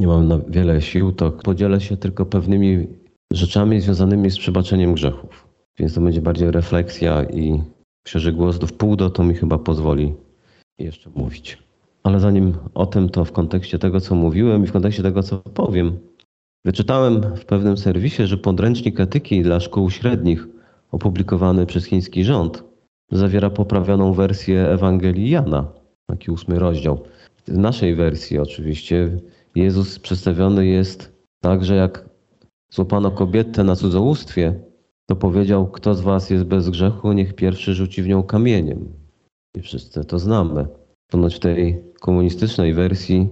nie mam na wiele sił, to podzielę się tylko pewnymi rzeczami związanymi z przebaczeniem grzechów. Więc to będzie bardziej refleksja i że głos do wpół do to mi chyba pozwoli jeszcze mówić. Ale zanim o tym, to w kontekście tego, co mówiłem i w kontekście tego, co powiem, wyczytałem w pewnym serwisie, że podręcznik etyki dla szkół średnich opublikowany przez chiński rząd zawiera poprawioną wersję Ewangelii Jana, taki ósmy rozdział. W naszej wersji oczywiście Jezus przedstawiony jest tak, że jak złapano kobietę na cudzołóstwie, to powiedział, kto z was jest bez grzechu, niech pierwszy rzuci w nią kamieniem. I wszyscy to znamy. Ponoć w tej komunistycznej wersji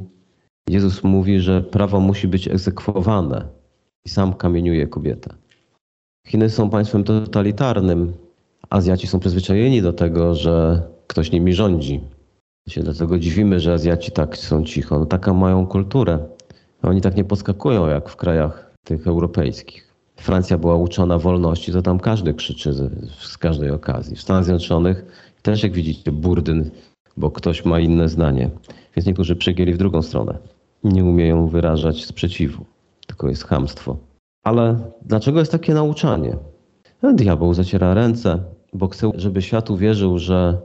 Jezus mówi, że prawo musi być egzekwowane i sam kamieniuje kobietę. Chiny są państwem totalitarnym. Azjaci są przyzwyczajeni do tego, że ktoś nimi rządzi. Się dlatego dziwimy, że Azjaci tak są cicho. No, taką mają kulturę. Oni tak nie podskakują jak w krajach tych europejskich. Francja była uczona wolności, to tam każdy krzyczy z, z każdej okazji. W Stanach Zjednoczonych też, jak widzicie, burdyn, bo ktoś ma inne zdanie. Więc niektórzy przegięli w drugą stronę. Nie umieją wyrażać sprzeciwu, tylko jest hamstwo. Ale dlaczego jest takie nauczanie? No, diabeł zaciera ręce, bo chce, żeby świat uwierzył, że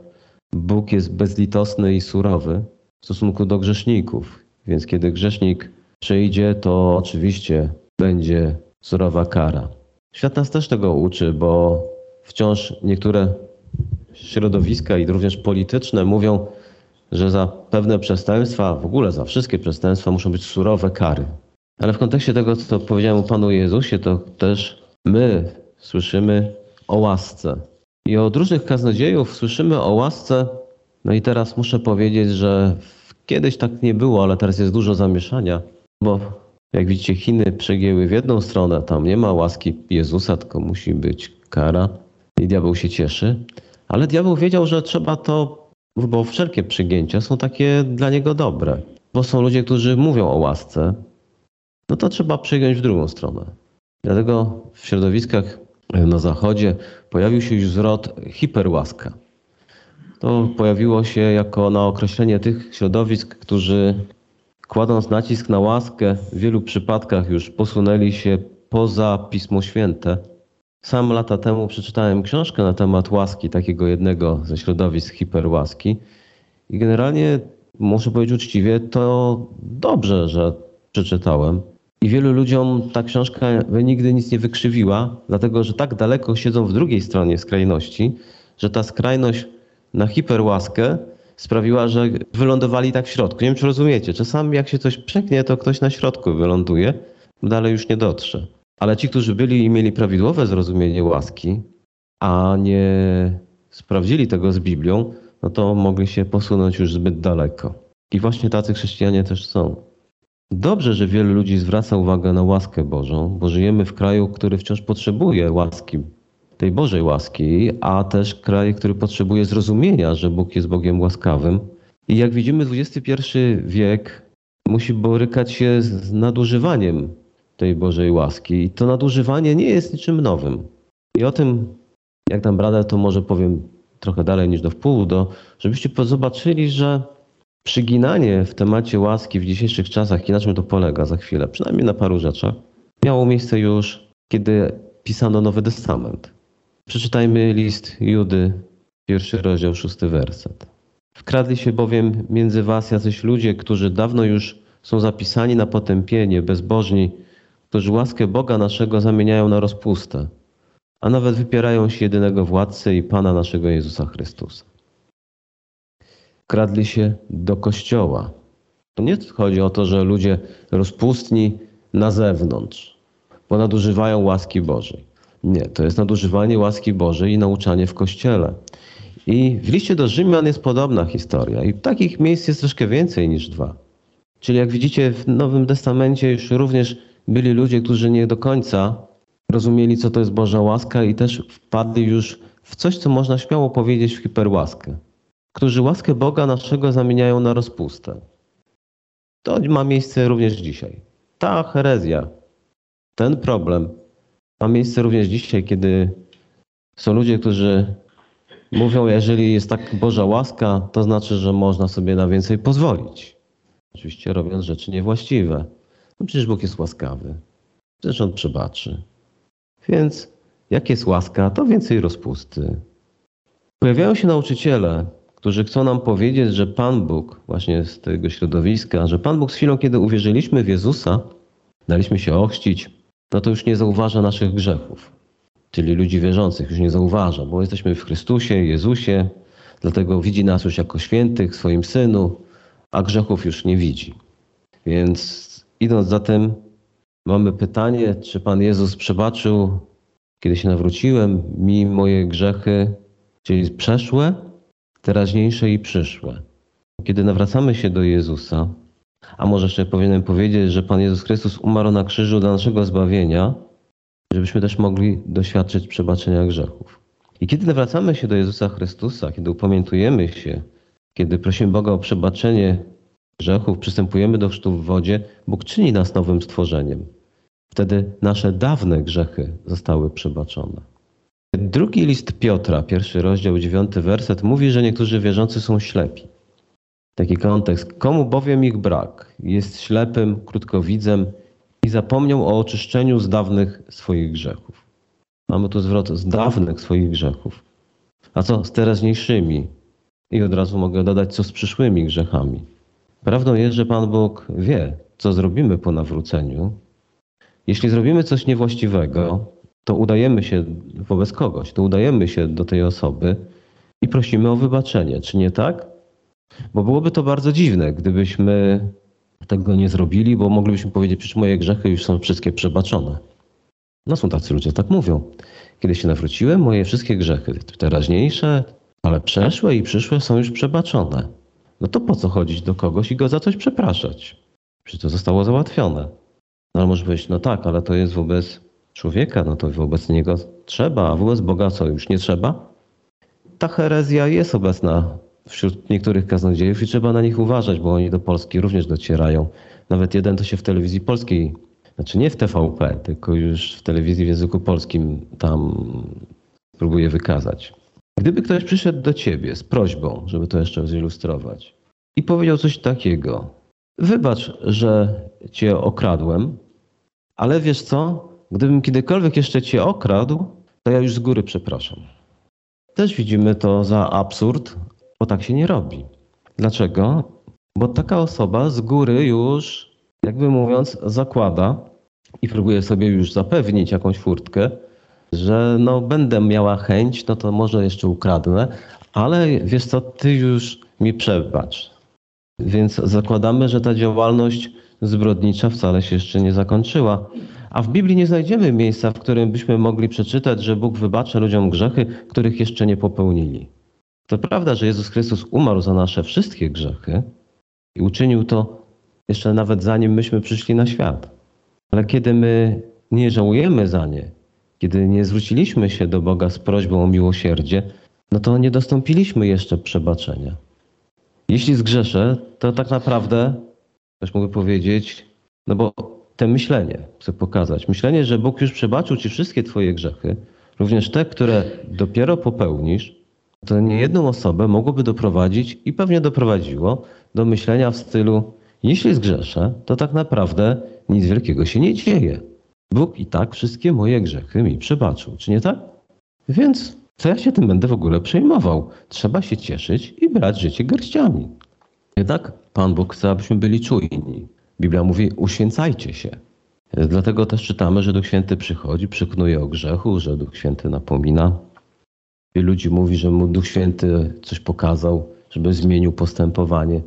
Bóg jest bezlitosny i surowy w stosunku do grzeszników. Więc kiedy grzesznik przyjdzie, to oczywiście będzie surowa kara. Świat nas też tego uczy, bo wciąż niektóre środowiska i również polityczne mówią, że za pewne przestępstwa, w ogóle za wszystkie przestępstwa muszą być surowe kary. Ale w kontekście tego, co powiedziałem o Panu Jezusie, to też my słyszymy o łasce. I od różnych kaznodziejów słyszymy o łasce. No i teraz muszę powiedzieć, że kiedyś tak nie było, ale teraz jest dużo zamieszania, bo jak widzicie, Chiny przegięły w jedną stronę, tam nie ma łaski Jezusa, tylko musi być kara i diabeł się cieszy. Ale diabeł wiedział, że trzeba to, bo wszelkie przygięcia są takie dla niego dobre. Bo są ludzie, którzy mówią o łasce, no to trzeba przygiąć w drugą stronę. Dlatego w środowiskach na zachodzie pojawił się już zwrot hiperłaska. To pojawiło się jako na określenie tych środowisk, którzy kładąc nacisk na łaskę, w wielu przypadkach już posunęli się poza Pismo Święte. Sam lata temu przeczytałem książkę na temat łaski, takiego jednego ze środowisk hiperłaski. I generalnie muszę powiedzieć uczciwie, to dobrze, że przeczytałem. I wielu ludziom ta książka nigdy nic nie wykrzywiła, dlatego że tak daleko siedzą w drugiej stronie skrajności, że ta skrajność na hiperłaskę sprawiła, że wylądowali tak w środku. Nie wiem, czy rozumiecie. Czasami jak się coś przeknie, to ktoś na środku wyląduje, dalej już nie dotrze. Ale ci, którzy byli i mieli prawidłowe zrozumienie łaski, a nie sprawdzili tego z Biblią, no to mogli się posunąć już zbyt daleko. I właśnie tacy chrześcijanie też są. Dobrze, że wielu ludzi zwraca uwagę na łaskę Bożą, bo żyjemy w kraju, który wciąż potrzebuje łaski, tej Bożej łaski, a też kraj, który potrzebuje zrozumienia, że Bóg jest Bogiem łaskawym. I jak widzimy, XXI wiek musi borykać się z nadużywaniem tej Bożej łaski. I to nadużywanie nie jest niczym nowym. I o tym, jak tam radę, to może powiem trochę dalej niż do wpół, do, żebyście zobaczyli, że przyginanie w temacie łaski w dzisiejszych czasach, i na czym to polega za chwilę, przynajmniej na paru rzeczach, miało miejsce już, kiedy pisano Nowy Testament. Przeczytajmy list Judy, pierwszy rozdział, szósty werset. Wkradli się bowiem między was jacyś ludzie, którzy dawno już są zapisani na potępienie, bezbożni, którzy łaskę Boga naszego zamieniają na rozpustę, a nawet wypierają się jedynego władcy i Pana naszego Jezusa Chrystusa kradli się do kościoła. To nie chodzi o to, że ludzie rozpustni na zewnątrz, bo nadużywają łaski Bożej. Nie, to jest nadużywanie łaski Bożej i nauczanie w kościele. I w liście do Rzymian jest podobna historia. I takich miejsc jest troszkę więcej niż dwa. Czyli jak widzicie, w Nowym Testamencie już również byli ludzie, którzy nie do końca rozumieli, co to jest Boża łaska i też wpadli już w coś, co można śmiało powiedzieć w hiperłaskę którzy łaskę Boga naszego zamieniają na rozpustę. To ma miejsce również dzisiaj. Ta herezja, ten problem ma miejsce również dzisiaj, kiedy są ludzie, którzy mówią, jeżeli jest tak Boża łaska, to znaczy, że można sobie na więcej pozwolić. Oczywiście robiąc rzeczy niewłaściwe. No przecież Bóg jest łaskawy. Przecież On przebaczy. Więc jak jest łaska, to więcej rozpusty. Pojawiają się nauczyciele, którzy chcą nam powiedzieć, że Pan Bóg, właśnie z tego środowiska, że Pan Bóg z chwilą, kiedy uwierzyliśmy w Jezusa, daliśmy się ochrzcić, no to już nie zauważa naszych grzechów. Czyli ludzi wierzących już nie zauważa, bo jesteśmy w Chrystusie, Jezusie, dlatego widzi nas już jako świętych swoim Synu, a grzechów już nie widzi. Więc idąc za tym, mamy pytanie, czy Pan Jezus przebaczył, kiedy się nawróciłem, mi moje grzechy, czyli przeszłe, teraźniejsze i przyszłe. Kiedy nawracamy się do Jezusa, a może jeszcze powinienem powiedzieć, że Pan Jezus Chrystus umarł na krzyżu dla naszego zbawienia, żebyśmy też mogli doświadczyć przebaczenia grzechów. I kiedy nawracamy się do Jezusa Chrystusa, kiedy upamiętujemy się, kiedy prosimy Boga o przebaczenie grzechów, przystępujemy do chrztu w wodzie, Bóg czyni nas nowym stworzeniem. Wtedy nasze dawne grzechy zostały przebaczone. Drugi list Piotra, pierwszy rozdział, dziewiąty werset, mówi, że niektórzy wierzący są ślepi. Taki kontekst. Komu bowiem ich brak? Jest ślepym, krótkowidzem i zapomniał o oczyszczeniu z dawnych swoich grzechów. Mamy tu zwrot z dawnych swoich grzechów. A co z teraźniejszymi? I od razu mogę dodać, co z przyszłymi grzechami. Prawdą jest, że Pan Bóg wie, co zrobimy po nawróceniu. Jeśli zrobimy coś niewłaściwego, to udajemy się wobec kogoś, to udajemy się do tej osoby i prosimy o wybaczenie. Czy nie tak? Bo byłoby to bardzo dziwne, gdybyśmy tego nie zrobili, bo moglibyśmy powiedzieć, przecież moje grzechy już są wszystkie przebaczone. No są tacy ludzie, tak mówią. Kiedy się nawróciłem, moje wszystkie grzechy, teraźniejsze, ale przeszłe i przyszłe są już przebaczone. No to po co chodzić do kogoś i go za coś przepraszać? Przecież to zostało załatwione. No ale może powiedzieć, no tak, ale to jest wobec człowieka, no to wobec niego trzeba, a wobec Boga co, już nie trzeba? Ta herezja jest obecna wśród niektórych kaznodziejów i trzeba na nich uważać, bo oni do Polski również docierają. Nawet jeden to się w telewizji polskiej, znaczy nie w TVP, tylko już w telewizji w języku polskim tam próbuje wykazać. Gdyby ktoś przyszedł do ciebie z prośbą, żeby to jeszcze zilustrować, i powiedział coś takiego: Wybacz, że cię okradłem, ale wiesz co? Gdybym kiedykolwiek jeszcze cię okradł, to ja już z góry przepraszam. Też widzimy to za absurd, bo tak się nie robi. Dlaczego? Bo taka osoba z góry już, jakby mówiąc, zakłada i próbuje sobie już zapewnić jakąś furtkę, że no będę miała chęć, no to może jeszcze ukradnę, ale wiesz co, ty już mi przebacz. Więc zakładamy, że ta działalność zbrodnicza wcale się jeszcze nie zakończyła. A w Biblii nie znajdziemy miejsca, w którym byśmy mogli przeczytać, że Bóg wybacza ludziom grzechy, których jeszcze nie popełnili. To prawda, że Jezus Chrystus umarł za nasze wszystkie grzechy i uczynił to jeszcze nawet zanim myśmy przyszli na świat. Ale kiedy my nie żałujemy za nie, kiedy nie zwróciliśmy się do Boga z prośbą o miłosierdzie, no to nie dostąpiliśmy jeszcze przebaczenia. Jeśli zgrzeszę, to tak naprawdę, ktoś mógłby powiedzieć, no bo te myślenie chcę pokazać. Myślenie, że Bóg już przebaczył ci wszystkie twoje grzechy, również te, które dopiero popełnisz, to nie jedną osobę mogłoby doprowadzić i pewnie doprowadziło do myślenia w stylu: Jeśli zgrzeszę, to tak naprawdę nic wielkiego się nie dzieje. Bóg i tak wszystkie moje grzechy mi przebaczył, czy nie tak? Więc co ja się tym będę w ogóle przejmował? Trzeba się cieszyć i brać życie garściami. Jednak Pan Bóg chce, abyśmy byli czujni. Biblia mówi: uświęcajcie się. Dlatego też czytamy, że Duch Święty przychodzi, przyknuje o grzechu, że Duch Święty napomina. Wielu ludzi mówi, że mu Duch Święty coś pokazał, żeby zmienił postępowanie.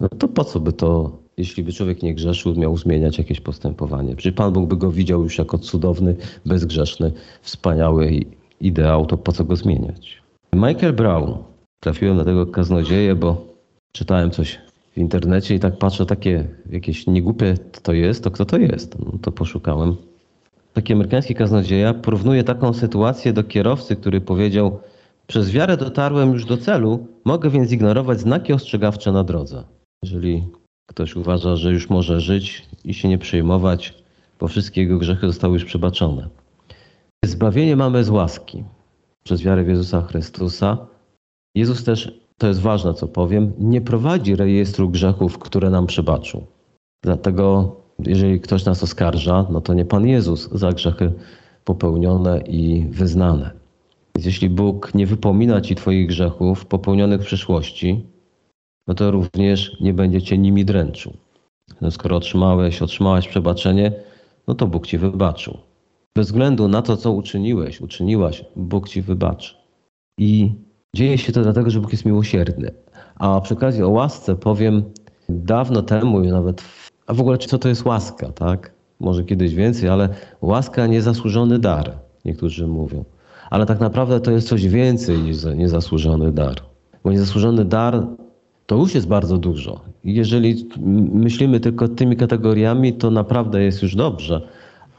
No to po co by to, jeśli by człowiek nie grzeszył, miał zmieniać jakieś postępowanie? Przecież Pan Bóg by go widział już jako cudowny, bezgrzeszny, wspaniały ideał, to po co go zmieniać? Michael Brown. Trafiłem na tego kaznodzieję, bo czytałem coś w internecie i tak patrzę, takie jakieś niegłupie to jest, to kto to jest? No to poszukałem taki amerykański kaznodzieja porównuje taką sytuację do kierowcy, który powiedział: Przez wiarę dotarłem już do celu, mogę więc ignorować znaki ostrzegawcze na drodze. Jeżeli ktoś uważa, że już może żyć i się nie przejmować, bo wszystkie jego grzechy zostały już przebaczone. Zbawienie mamy z łaski przez wiarę w Jezusa Chrystusa. Jezus też, to jest ważne, co powiem, nie prowadzi rejestru grzechów, które nam przebaczył. Dlatego Jeżeli ktoś nas oskarża, no to nie Pan Jezus za grzechy popełnione i wyznane. Więc jeśli Bóg nie wypomina ci Twoich grzechów popełnionych w przyszłości, no to również nie będzie cię nimi dręczył. No skoro otrzymałeś, otrzymałaś przebaczenie, no to Bóg ci wybaczył. Bez względu na to, co uczyniłeś, uczyniłaś, Bóg ci wybaczy. I dzieje się to dlatego, że Bóg jest miłosierny. A przy okazji o łasce powiem dawno temu, nawet, a w ogóle co to jest łaska, tak? Może kiedyś więcej, ale łaska niezasłużony dar, niektórzy mówią. Ale tak naprawdę to jest coś więcej niż niezasłużony dar. Bo niezasłużony dar to już jest bardzo dużo. Jeżeli myślimy tylko tymi kategoriami, to naprawdę jest już dobrze.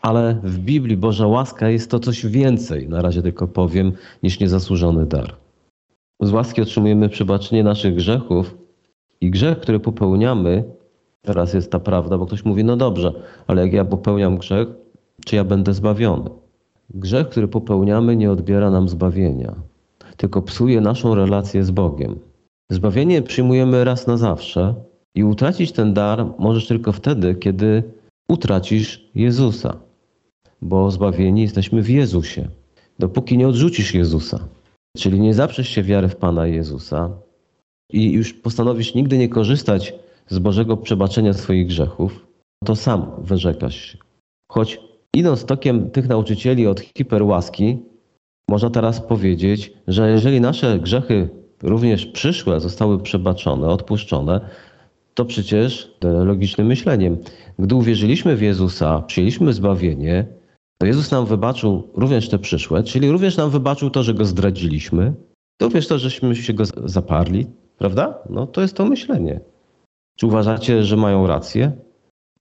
Ale w Biblii Boża łaska jest to coś więcej, na razie tylko powiem, niż niezasłużony dar. Z łaski otrzymujemy przebaczenie naszych grzechów i grzech, który popełniamy, teraz jest ta prawda, bo ktoś mówi, no dobrze, ale jak ja popełniam grzech, czy ja będę zbawiony? Grzech, który popełniamy, nie odbiera nam zbawienia, tylko psuje naszą relację z Bogiem. Zbawienie przyjmujemy raz na zawsze i utracić ten dar możesz tylko wtedy, kiedy utracisz Jezusa, bo zbawieni jesteśmy w Jezusie. Dopóki nie odrzucisz Jezusa, czyli nie zaprzesz się wiary w Pana Jezusa i już postanowisz nigdy nie korzystać z Bożego przebaczenia swoich grzechów, to sam wyrzekasz się. Choć idąc tokiem tych nauczycieli od hiperłaski, można teraz powiedzieć, że jeżeli nasze grzechy również przyszłe zostały przebaczone, odpuszczone, to przecież logicznym myśleniem. Gdy uwierzyliśmy w Jezusa, przyjęliśmy zbawienie, to Jezus nam wybaczył również te przyszłe, czyli również nam wybaczył to, że go zdradziliśmy, to również to, żeśmy się go zaparli, prawda? No to jest to myślenie. Czy uważacie, że mają rację?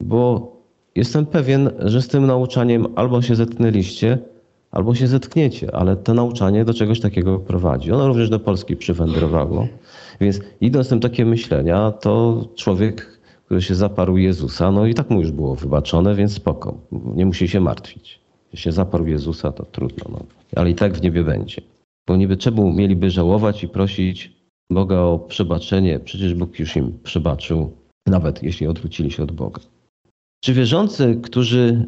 Bo jestem pewien, że z tym nauczaniem albo się zetknęliście, albo się zetkniecie, ale to nauczanie do czegoś takiego prowadzi. Ono również do Polski przywędrowało. Więc idąc tym takie myślenia, to człowiek, który się zaparł Jezusa, no i tak mu już było wybaczone, więc spoko, nie musi się martwić. Się zaparł Jezusa, to trudno, no. ale i tak w niebie będzie. Bo niby czemu mieliby żałować i prosić Boga o przebaczenie? Przecież Bóg już im przebaczył, nawet jeśli odwrócili się od Boga. Czy wierzący, którzy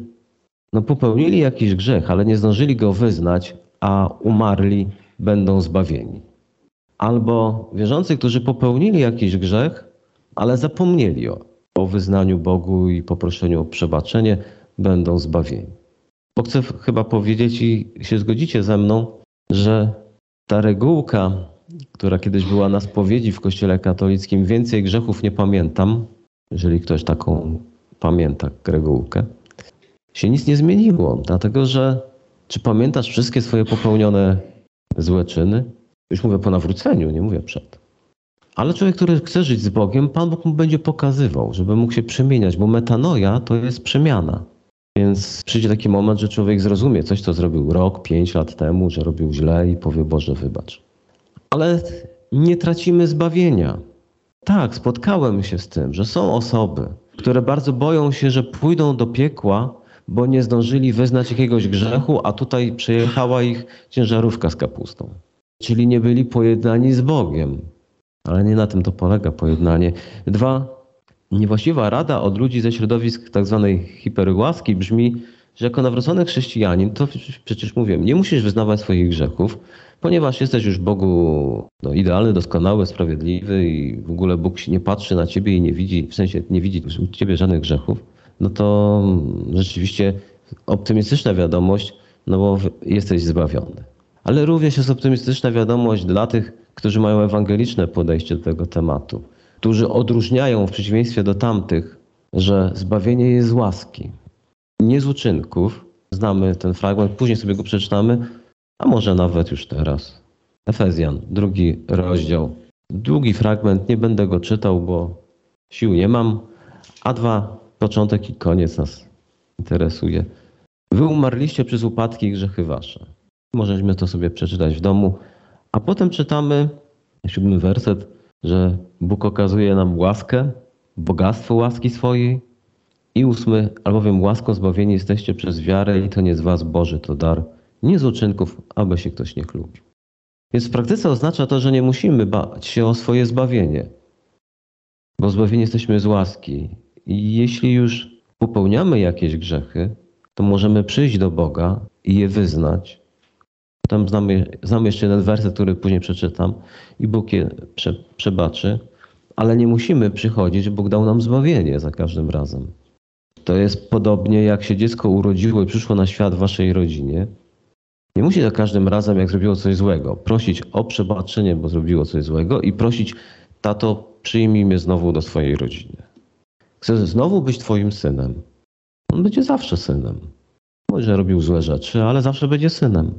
no, popełnili jakiś grzech, ale nie zdążyli go wyznać, a umarli, będą zbawieni. Albo wierzący, którzy popełnili jakiś grzech, ale zapomnieli o, o wyznaniu Bogu i poproszeniu o przebaczenie, będą zbawieni. Bo chcę chyba powiedzieć i się zgodzicie ze mną, że ta regułka, która kiedyś była na spowiedzi w Kościele katolickim, więcej grzechów nie pamiętam, jeżeli ktoś taką pamięta regułkę, się nic nie zmieniło, dlatego że czy pamiętasz wszystkie swoje popełnione złe czyny? Już mówię po nawróceniu, nie mówię przed. Ale człowiek, który chce żyć z Bogiem, Pan Bóg mu będzie pokazywał, żeby mógł się przemieniać, bo metanoja to jest przemiana. Więc przyjdzie taki moment, że człowiek zrozumie coś, co zrobił rok, pięć lat temu, że robił źle i powie Boże, wybacz. Ale nie tracimy zbawienia. Tak, spotkałem się z tym, że są osoby, które bardzo boją się, że pójdą do piekła, bo nie zdążyli wyznać jakiegoś grzechu, a tutaj przejechała ich ciężarówka z kapustą. Czyli nie byli pojednani z Bogiem. Ale nie na tym to polega pojednanie. Dwa, niewłaściwa rada od ludzi ze środowisk tzw. Tak hiperłaski brzmi, że jako nawrócony chrześcijanin, to przecież mówiłem, nie musisz wyznawać swoich grzechów, ponieważ jesteś już Bogu no, idealny, doskonały, sprawiedliwy i w ogóle Bóg nie patrzy na ciebie i nie widzi, w sensie nie widzi u ciebie żadnych grzechów no to rzeczywiście optymistyczna wiadomość, no bo jesteś zbawiony. Ale również jest optymistyczna wiadomość dla tych, którzy mają ewangeliczne podejście do tego tematu, którzy odróżniają w przeciwieństwie do tamtych, że zbawienie jest z łaski, nie z uczynków. Znamy ten fragment, później sobie go przeczytamy, a może nawet już teraz. Efezjan, drugi rozdział. Długi fragment, nie będę go czytał, bo sił nie mam. A dwa początek i koniec nas interesuje. Wy umarliście przez upadki i grzechy wasze. Możemy to sobie przeczytać w domu. A potem czytamy, siódmy werset, że Bóg okazuje nam łaskę, bogactwo łaski swojej. I ósmy, albowiem łaską zbawieni jesteście przez wiarę i to nie z was Boży, to dar, nie z uczynków, aby się ktoś nie chlubił. Więc w praktyce oznacza to, że nie musimy bać się o swoje zbawienie, bo zbawieni jesteśmy z łaski i jeśli już popełniamy jakieś grzechy, to możemy przyjść do Boga i je wyznać. Tam znamy, znamy jeszcze jeden werset, który później przeczytam i Bóg je prze, przebaczy, ale nie musimy przychodzić, Bóg dał nam zbawienie za każdym razem. To jest podobnie jak się dziecko urodziło i przyszło na świat w waszej rodzinie. Nie musi za każdym razem, jak zrobiło coś złego, prosić o przebaczenie, bo zrobiło coś złego i prosić, tato, przyjmij mnie znowu do swojej rodziny. Chcę znowu być twoim synem. On będzie zawsze synem. Może robił złe rzeczy, ale zawsze będzie synem.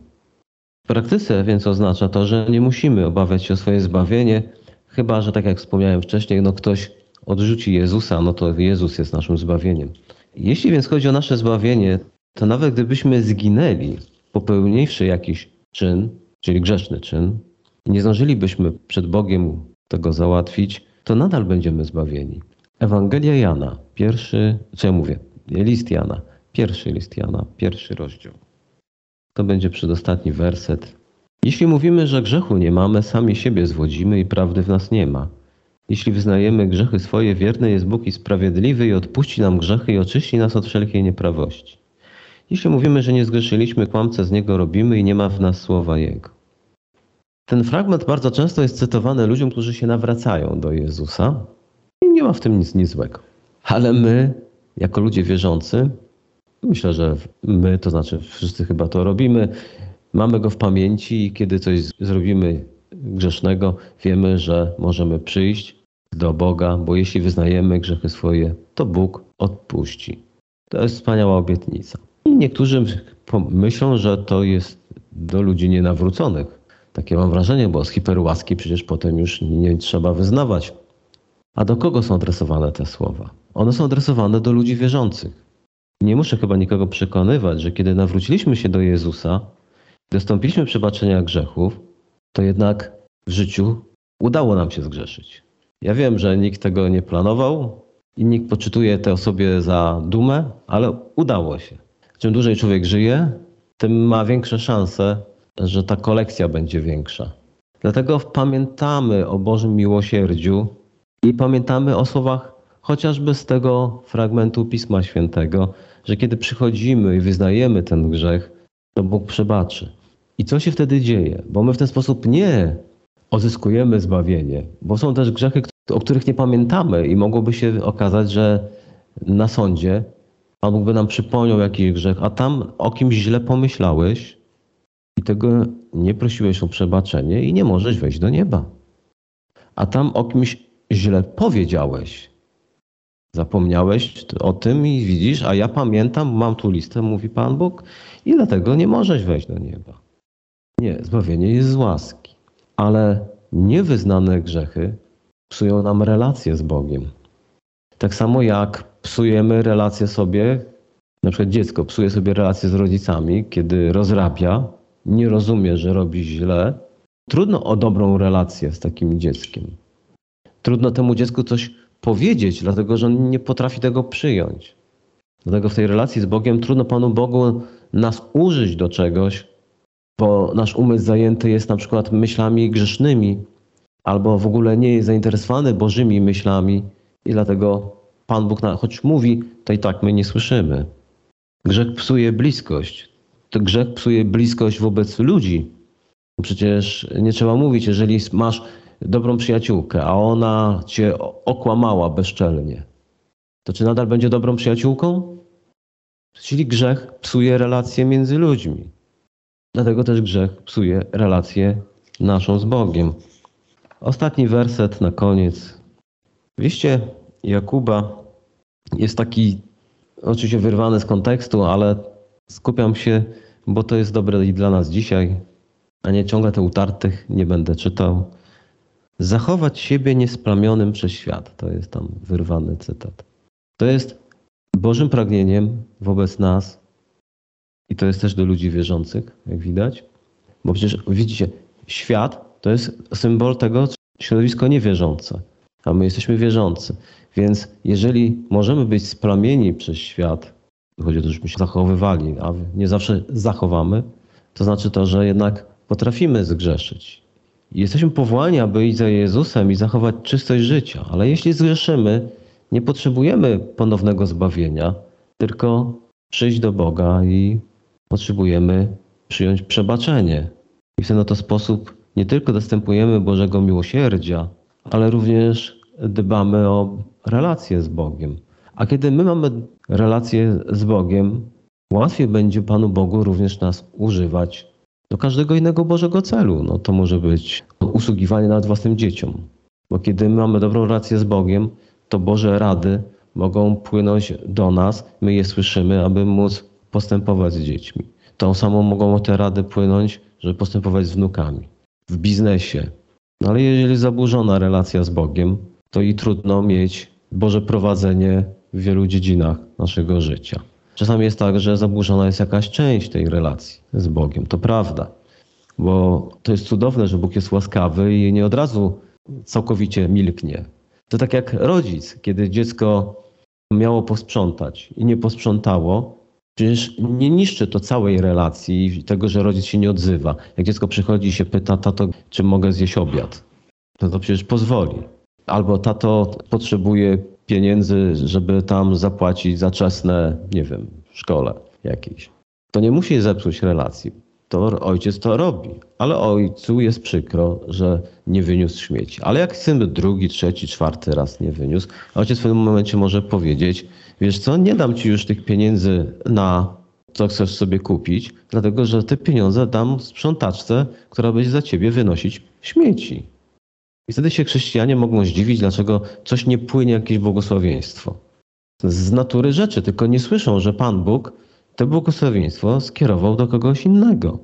W praktyce więc oznacza to, że nie musimy obawiać się o swoje zbawienie, chyba że tak jak wspomniałem wcześniej, no ktoś odrzuci Jezusa, no to Jezus jest naszym zbawieniem. Jeśli więc chodzi o nasze zbawienie, to nawet gdybyśmy zginęli, popełniwszy jakiś czyn, czyli grzeszny czyn, nie zdążylibyśmy przed Bogiem tego załatwić, to nadal będziemy zbawieni. Ewangelia Jana, pierwszy, co ja mówię, list Jana, pierwszy list Jana, pierwszy rozdział. To będzie przedostatni werset. Jeśli mówimy, że grzechu nie mamy, sami siebie zwodzimy i prawdy w nas nie ma. Jeśli wyznajemy grzechy swoje, wierny jest Bóg i sprawiedliwy i odpuści nam grzechy i oczyści nas od wszelkiej nieprawości. Jeśli mówimy, że nie zgrzeszyliśmy, kłamce z Niego robimy i nie ma w nas słowa Jego. Ten fragment bardzo często jest cytowany ludziom, którzy się nawracają do Jezusa i nie ma w tym nic niezłego. Ale my, jako ludzie wierzący, myślę, że my, to znaczy wszyscy chyba to robimy, mamy Go w pamięci i kiedy coś zrobimy grzesznego, wiemy, że możemy przyjść do Boga, bo jeśli wyznajemy grzechy swoje, to Bóg odpuści. To jest wspaniała obietnica. I niektórzy myślą, że to jest do ludzi nienawróconych. Takie mam wrażenie, bo z hiperłaski przecież potem już nie trzeba wyznawać. A do kogo są adresowane te słowa? One są adresowane do ludzi wierzących. Nie muszę chyba nikogo przekonywać, że kiedy nawróciliśmy się do Jezusa, dostąpiliśmy przebaczenia grzechów, to jednak w życiu udało nam się zgrzeszyć. Ja wiem, że nikt tego nie planował i nikt poczytuje te osobie za dumę, ale udało się. Czym dłużej człowiek żyje, tym ma większe szanse, że ta kolekcja będzie większa. Dlatego pamiętamy o Bożym miłosierdziu i pamiętamy o słowach chociażby z tego fragmentu Pisma Świętego, że kiedy przychodzimy i wyznajemy ten grzech, to Bóg przebaczy. I co się wtedy dzieje? Bo my w ten sposób nie odzyskujemy zbawienie, bo są też grzechy, o których nie pamiętamy i mogłoby się okazać, że na sądzie Pan Bóg by nam przypomniał jakiś grzech, a tam o kimś źle pomyślałeś i tego nie prosiłeś o przebaczenie i nie możesz wejść do nieba. A tam o kimś źle powiedziałeś. Zapomniałeś o tym i widzisz, a ja pamiętam, mam tu listę, mówi Pan Bóg, i dlatego nie możesz wejść do nieba. Nie, zbawienie jest z łaski, ale niewyznane grzechy psują nam relacje z Bogiem. Tak samo jak psujemy relacje sobie, na przykład dziecko psuje sobie relacje z rodzicami, kiedy rozrabia, nie rozumie, że robi źle. Trudno o dobrą relację z takim dzieckiem. Trudno temu dziecku coś powiedzieć, dlatego że on nie potrafi tego przyjąć. Dlatego w tej relacji z Bogiem trudno Panu Bogu nas użyć do czegoś, bo nasz umysł zajęty jest na przykład myślami grzesznymi, albo w ogóle nie jest zainteresowany Bożymi myślami i dlatego Pan Bóg, choć mówi, to i tak my nie słyszymy. Grzech psuje bliskość. To grzech psuje bliskość wobec ludzi. Przecież nie trzeba mówić, jeżeli masz dobrą przyjaciółkę, a ona cię okłamała bezczelnie, to czy nadal będzie dobrą przyjaciółką? Czyli grzech psuje relacje między ludźmi. Dlatego też grzech psuje relację naszą z Bogiem. Ostatni werset na koniec. W liście Jakuba jest taki, oczywiście wyrwany z kontekstu, ale skupiam się, bo to jest dobre i dla nas dzisiaj, a nie ciągle te utartych nie będę czytał. Zachować siebie niesplamionym przez świat. To jest tam wyrwany cytat. To jest Bożym pragnieniem wobec nas i to jest też do ludzi wierzących, jak widać. Bo przecież widzicie, świat to jest symbol tego środowisko niewierzące, a my jesteśmy wierzący. Więc jeżeli możemy być splamieni przez świat, chodzi o to, żebyśmy się zachowywali, a nie zawsze zachowamy, to znaczy to, że jednak potrafimy zgrzeszyć. Jesteśmy powołani, aby iść za Jezusem i zachować czystość życia, ale jeśli zgrzeszymy, nie potrzebujemy ponownego zbawienia, tylko przyjść do Boga i potrzebujemy przyjąć przebaczenie. I w ten oto sposób nie tylko dostępujemy Bożego miłosierdzia, ale również dbamy o relacje z Bogiem. A kiedy my mamy relacje z Bogiem, łatwiej będzie Panu Bogu również nas używać do każdego innego Bożego celu. No to może być usługiwanie nawet własnym dzieciom. Bo kiedy my mamy dobrą relację z Bogiem, to Boże rady mogą płynąć do nas, my je słyszymy, aby móc postępować z dziećmi. Tą samą mogą te rady płynąć, żeby postępować z wnukami. W biznesie. No ale jeżeli zaburzona relacja z Bogiem, to i trudno mieć Boże prowadzenie w wielu dziedzinach naszego życia. Czasami jest tak, że zaburzona jest jakaś część tej relacji z Bogiem. To prawda, bo to jest cudowne, że Bóg jest łaskawy i nie od razu całkowicie milknie. To tak jak rodzic, kiedy dziecko miało posprzątać i nie posprzątało, przecież nie niszczy to całej relacji i tego, że rodzic się nie odzywa. Jak dziecko przychodzi i się pyta, tato, czy mogę zjeść obiad, to to przecież pozwoli. Albo tato potrzebuje pieniędzy, żeby tam zapłacić za czesne, nie wiem, szkole jakiejś. To nie musi zepsuć relacji. To ojciec to robi, ale ojcu jest przykro, że nie wyniósł śmieci. Ale jak syn drugi, trzeci, czwarty raz nie wyniósł, ojciec w pewnym momencie może powiedzieć, wiesz co, nie dam ci już tych pieniędzy na co chcesz sobie kupić, dlatego że te pieniądze dam sprzątaczce, która będzie za ciebie wynosić śmieci. I wtedy się chrześcijanie mogą zdziwić, dlaczego coś nie płynie jakieś błogosławieństwo. Z natury rzeczy, tylko nie słyszą, że Pan Bóg to błogosławieństwo skierował do kogoś innego.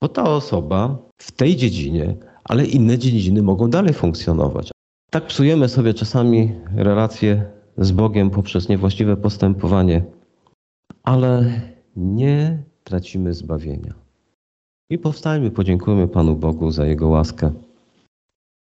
Bo ta osoba w tej dziedzinie, ale inne dziedziny mogą dalej funkcjonować. Tak psujemy sobie czasami relacje z Bogiem poprzez niewłaściwe postępowanie, ale nie tracimy zbawienia. I powstajmy, podziękujmy Panu Bogu za Jego łaskę.